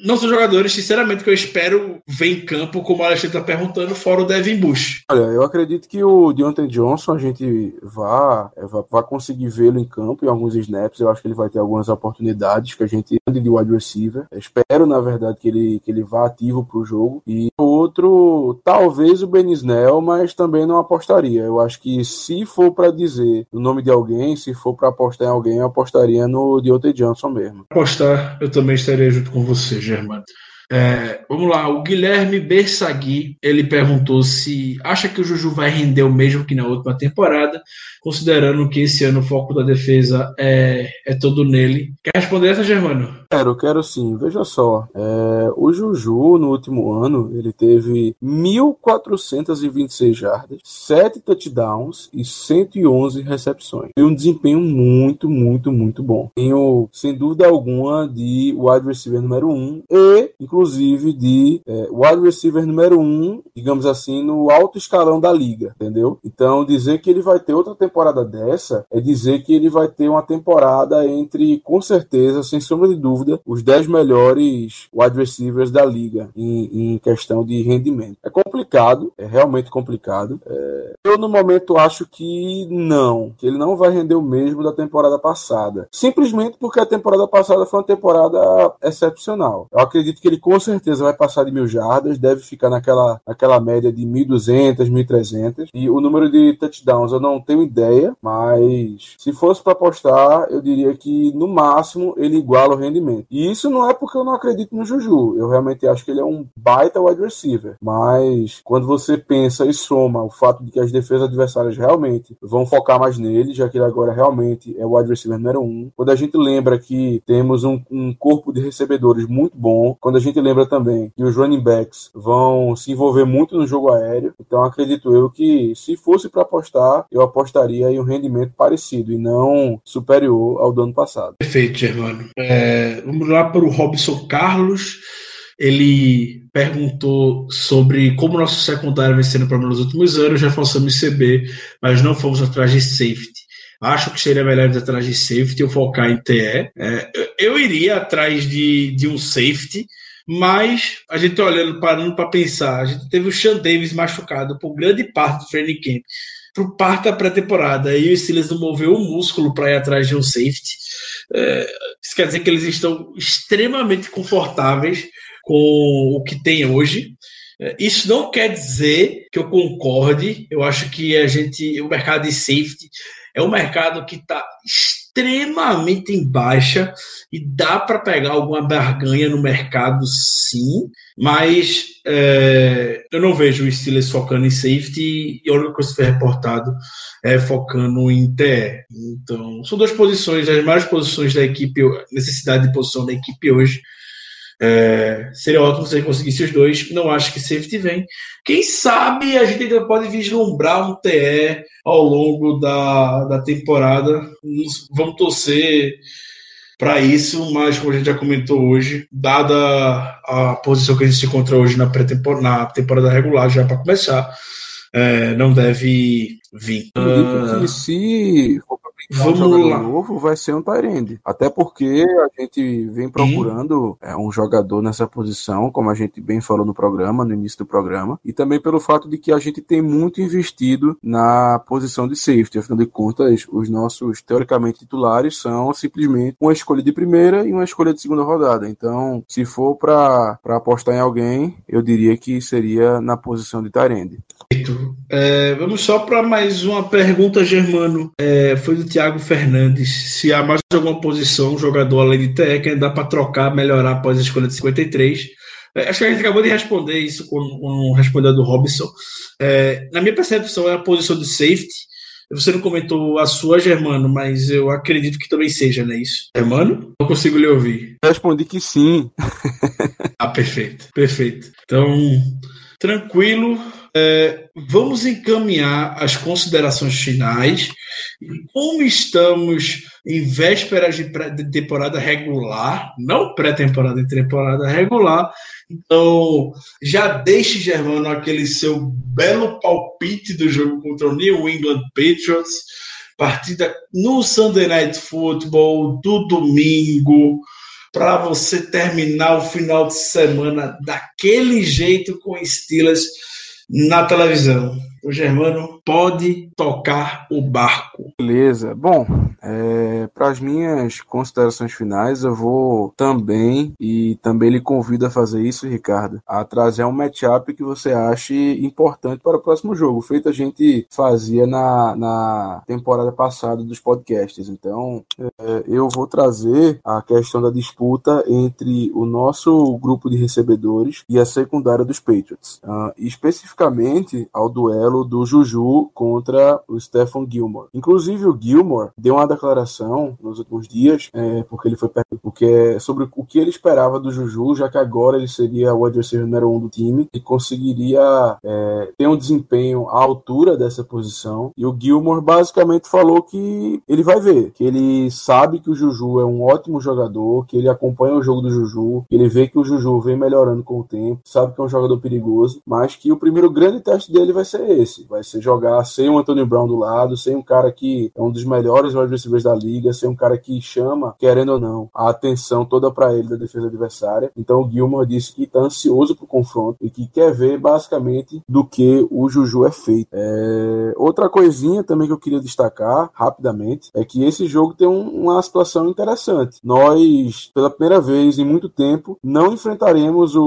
Não são jogadores, sinceramente, que eu espero ver em campo, como o Alexandre está perguntando, fora o Devin Bush. Olha, eu acredito que o Deontay Johnson a gente vá, vá, vá conseguir vê-lo em campo em alguns snaps. Eu acho que ele vai ter algumas oportunidades que a gente ande de wide receiver. Eu espero, na verdade, que ele, que ele vá ativo para o jogo. E outro, talvez o Ben Snell, mas também não apostaria. Eu acho que se for para dizer o nome de alguém, se for para apostar em alguém, eu apostaria no Deontay Johnson mesmo. Apostar, eu também estaria junto com você, Germano. É, vamos lá, o Guilherme Bersagui, ele perguntou se acha que o Juju vai render o mesmo que na última temporada, considerando que esse ano o foco da defesa é, é todo nele. Quer responder essa, Germano? Quero, quero sim. Veja só, é, o Juju no último ano ele teve 1.426 jardas, 7 touchdowns e 111 recepções. Foi um desempenho muito, muito, muito bom. Tenho, sem dúvida alguma, de wide receiver número 1 e, inclusive, de é, wide receiver número 1, digamos assim, no alto escalão da liga, entendeu? Então, dizer que ele vai ter outra temporada dessa é dizer que ele vai ter uma temporada entre, com certeza, sem sombra de dúvida, os 10 melhores wide receivers da liga em, em questão de rendimento. É complicado, é realmente complicado. É... Eu, no momento, acho que não, que ele não vai render o mesmo da temporada passada. Simplesmente porque a temporada passada foi uma temporada excepcional. Eu acredito que ele com certeza vai passar de mil jardas, deve ficar naquela, naquela média de 1.200, 1.300. E o número de touchdowns eu não tenho ideia, mas se fosse para apostar, eu diria que no máximo ele iguala o rendimento. E isso não é porque eu não acredito no Juju. Eu realmente acho que ele é um baita wide receiver. Mas quando você pensa e soma o fato de que as defesas adversárias realmente vão focar mais nele, já que ele agora realmente é o wide receiver número um. Quando a gente lembra que temos um, um corpo de recebedores muito bom, quando a gente lembra também que os running backs vão se envolver muito no jogo aéreo, então acredito eu que se fosse para apostar, eu apostaria em um rendimento parecido e não superior ao do ano passado. Perfeito, Germano. É, vamos lá para o Robson Carlos. Ele perguntou sobre como nosso secundário vem sendo problema nos últimos anos, já forçamos CB, mas não fomos atrás de safety. Acho que seria melhor ir atrás de safety ou focar em TE. É, eu iria atrás de, de um safety, mas a gente olhando, parando para pensar, a gente teve o Sean Davis machucado por grande parte do training camp pro parte da pré-temporada e o Steelers não moveu um músculo para ir atrás de um safety. É, isso quer dizer que eles estão extremamente confortáveis com o que tem hoje. É, isso não quer dizer que eu concorde. Eu acho que a gente, o mercado de safety é um mercado que está extremamente em baixa e dá para pegar alguma barganha no mercado, sim, mas é, eu não vejo o Steelers focando em safety e a única coisa que foi reportado é focando em TE. Então, são duas posições, as maiores posições da equipe, necessidade de posição da equipe hoje. É, seria ótimo se ele conseguisse os dois. Não acho que safety vem. Quem sabe a gente ainda pode vislumbrar um TE ao longo da, da temporada. Vamos torcer para isso, mas como a gente já comentou hoje, dada a posição que a gente se encontra hoje na, na temporada regular, já para começar, é, não deve vir. Uh, se Vamos um lá. novo vai ser um Tyrande. Até porque a gente vem procurando é, um jogador nessa posição, como a gente bem falou no programa, no início do programa, e também pelo fato de que a gente tem muito investido na posição de safety. Afinal de contas, os nossos teoricamente titulares são simplesmente uma escolha de primeira e uma escolha de segunda rodada. Então, se for para apostar em alguém, eu diria que seria na posição de Tyrande. É, vamos só para mais uma pergunta, Germano. É, foi do Thiago Fernandes. Se há mais alguma posição, um jogador além de TE, que dá para trocar, melhorar após a escolha de 53. É, acho que a gente acabou de responder isso com, com o responder do Robson. É, na minha percepção, é a posição de safety. Você não comentou a sua, Germano, mas eu acredito que também seja, não é isso? Germano? Não consigo lhe ouvir. respondi que sim. ah, perfeito, perfeito. Então, tranquilo. É, vamos encaminhar as considerações finais. Como estamos em vésperas de, de temporada regular, não pré-temporada, em temporada regular, então já deixe, Germano, aquele seu belo palpite do jogo contra o New England Patriots, partida no Sunday Night Football do domingo, para você terminar o final de semana daquele jeito com Steelers na televisão. O Germano pode tocar o barco. Beleza. Bom, é, para as minhas considerações finais, eu vou também, e também lhe convido a fazer isso, Ricardo, a trazer um matchup que você ache importante para o próximo jogo, feito a gente fazia na, na temporada passada dos podcasts. Então, é, eu vou trazer a questão da disputa entre o nosso grupo de recebedores e a secundária dos Patriots, uh, especificamente ao duelo do Juju contra o Stephen Gilmore. Inclusive, o Gilmore deu uma declaração nos últimos dias, é, porque ele foi porque é sobre o que ele esperava do Juju, já que agora ele seria o adversário número um do time e conseguiria é, ter um desempenho à altura dessa posição. E o Gilmore basicamente falou que ele vai ver, que ele sabe que o Juju é um ótimo jogador, que ele acompanha o jogo do Juju, que ele vê que o Juju vem melhorando com o tempo, sabe que é um jogador perigoso, mas que o primeiro grande teste dele vai ser esse, vai ser jogar sem o Anthony Brown do lado, sem um cara que é um dos melhores wide da liga, sem um cara que chama, querendo ou não, a atenção toda para ele da defesa adversária. Então o Gilmore disse que está ansioso pro confronto e que quer ver basicamente do que o Juju é feito. É... Outra coisinha também que eu queria destacar rapidamente é que esse jogo tem um, uma situação interessante. Nós, pela primeira vez em muito tempo, não enfrentaremos o,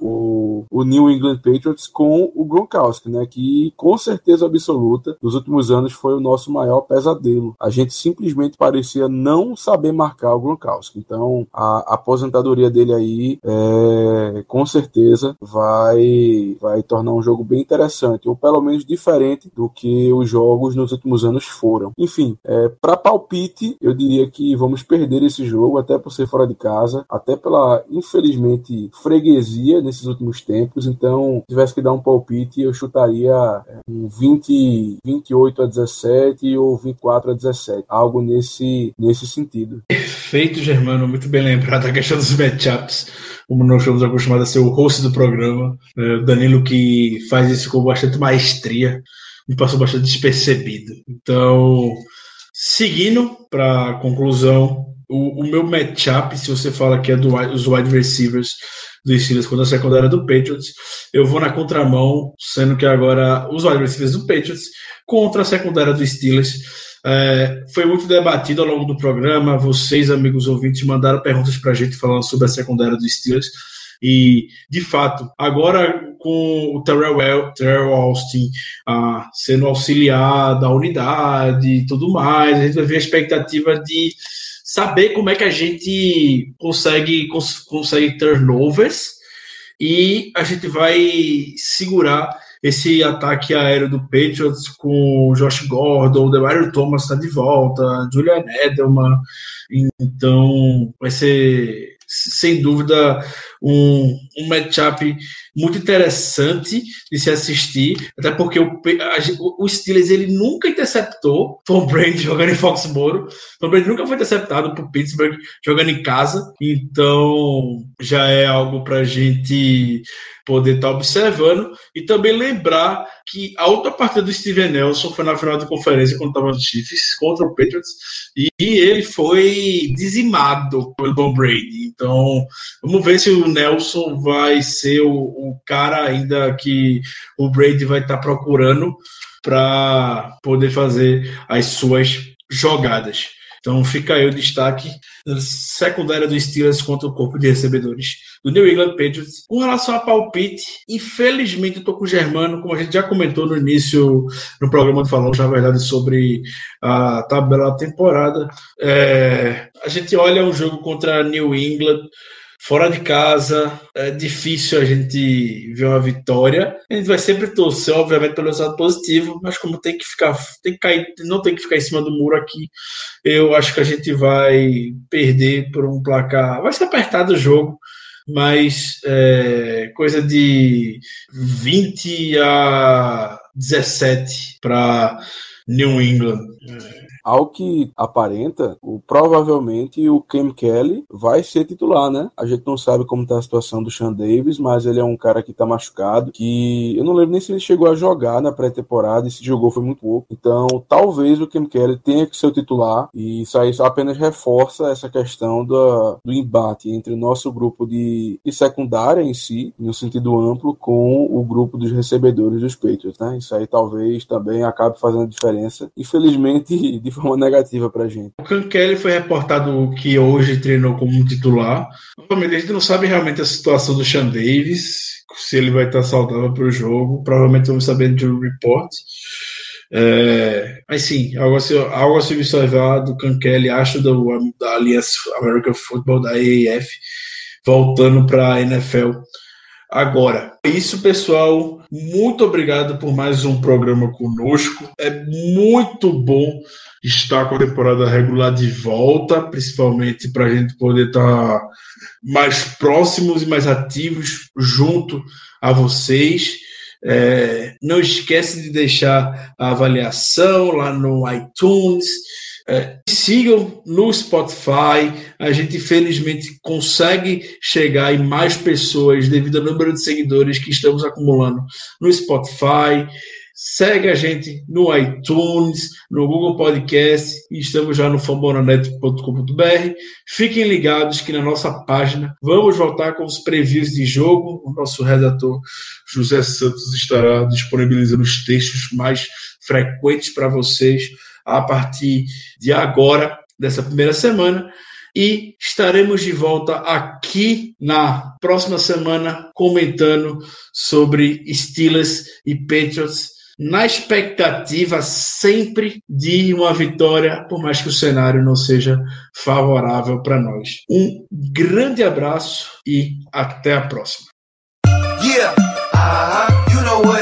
o, o New England Patriots com o Gronkowski, né? Que com certeza absoluta, nos últimos anos foi o nosso maior pesadelo. A gente simplesmente parecia não saber marcar o Gronkowski. Então, a, aposentadoria dele aí, é, com certeza, vai, vai tornar um jogo bem interessante, ou pelo menos diferente do que os jogos nos últimos anos foram. Enfim, é, para palpite, eu diria que vamos perder esse jogo, até por ser fora de casa, até pela, infelizmente, freguesia nesses últimos tempos. Então, se tivesse que dar um palpite, eu chutaria é, um 20, 28 a 17 ou 24 a 17, algo nesse, nesse sentido. Perfeito, Germano, muito bem lembrado a questão dos matchups, como nós estamos acostumados a ser o host do programa. É, o Danilo que faz isso com bastante maestria, me passou bastante despercebido. Então, seguindo para a conclusão, o, o, meu matchup, se você fala que é dos wide receivers do Steelers contra a secundária do Patriots, eu vou na contramão, sendo que agora os wide receivers do Patriots contra a secundária do Steelers. É, foi muito debatido ao longo do programa. Vocês, amigos ouvintes, mandaram perguntas para a gente falando sobre a secundária do Steelers. E, de fato, agora com o Terrell, Terrell Austin ah, sendo auxiliar da unidade e tudo mais, a gente vai ver a expectativa de saber como é que a gente consegue, cons consegue turnovers e a gente vai segurar esse ataque aéreo do Patriots com o Josh Gordon, o Demario Thomas está de volta, Julian Edelman, então vai ser sem dúvida um, um matchup muito interessante de se assistir, até porque o, a, o Steelers ele nunca interceptou Tom Brady jogando em Foxborough, Tom Brady nunca foi interceptado por Pittsburgh jogando em casa, então já é algo para a gente poder estar tá observando. E também lembrar que a outra partida do Steven Nelson foi na final de conferência quando estava Chiefs contra o Patriots e ele foi dizimado pelo Tom Brady. Então, vamos ver se o Nelson vai ser o, o cara ainda que o Brady vai estar tá procurando para poder fazer as suas jogadas. Então fica aí o destaque secundária do Steelers contra o corpo de recebedores do New England Patriots. Com relação a palpite, infelizmente eu tô com o Germano, como a gente já comentou no início no programa do Falou, na verdade, sobre a tabela da temporada. É, a gente olha o jogo contra New England Fora de casa, é difícil a gente ver uma vitória. A gente vai sempre torcer, obviamente, pelo resultado positivo, mas como tem que ficar, tem que cair, não tem que ficar em cima do muro aqui, eu acho que a gente vai perder por um placar. Vai ser apertado o jogo, mas é, coisa de 20 a 17 para New England. Ao que aparenta, o, provavelmente o Cam Kelly vai ser titular, né? A gente não sabe como tá a situação do Sean Davis, mas ele é um cara que tá machucado, que eu não lembro nem se ele chegou a jogar na pré-temporada e se jogou foi muito pouco. Então, talvez o Cam Kelly tenha que ser o titular e isso aí só apenas reforça essa questão do, embate entre o nosso grupo de, de secundária em si, no sentido amplo, com o grupo dos recebedores dos Patriots, né? Isso aí talvez também acabe fazendo diferença, infelizmente de forma negativa pra gente. O Kelly foi reportado que hoje treinou como titular. Novamente, a gente não sabe realmente a situação do Sean Davis, se ele vai estar saudável para o jogo. Provavelmente vamos saber de um report. É, mas sim, algo assim, algo assim observar do Kelly, acho do, da Aliança American Football, da AAF, voltando para a NFL agora. É isso, pessoal. Muito obrigado por mais um programa conosco. É muito bom estar com a temporada regular de volta, principalmente para a gente poder estar tá mais próximos e mais ativos junto a vocês. É, não esquece de deixar a avaliação lá no iTunes. É, sigam no Spotify. A gente felizmente consegue chegar em mais pessoas devido ao número de seguidores que estamos acumulando no Spotify. Segue a gente no iTunes, no Google Podcast e estamos já no fambonanet.com.br. Fiquem ligados que na nossa página vamos voltar com os previews de jogo. O nosso redator José Santos estará disponibilizando os textos mais frequentes para vocês a partir de agora, dessa primeira semana. E estaremos de volta aqui na próxima semana comentando sobre Steelers e Patriots na expectativa sempre de uma vitória, por mais que o cenário não seja favorável para nós. Um grande abraço e até a próxima. Yeah, uh -huh. you know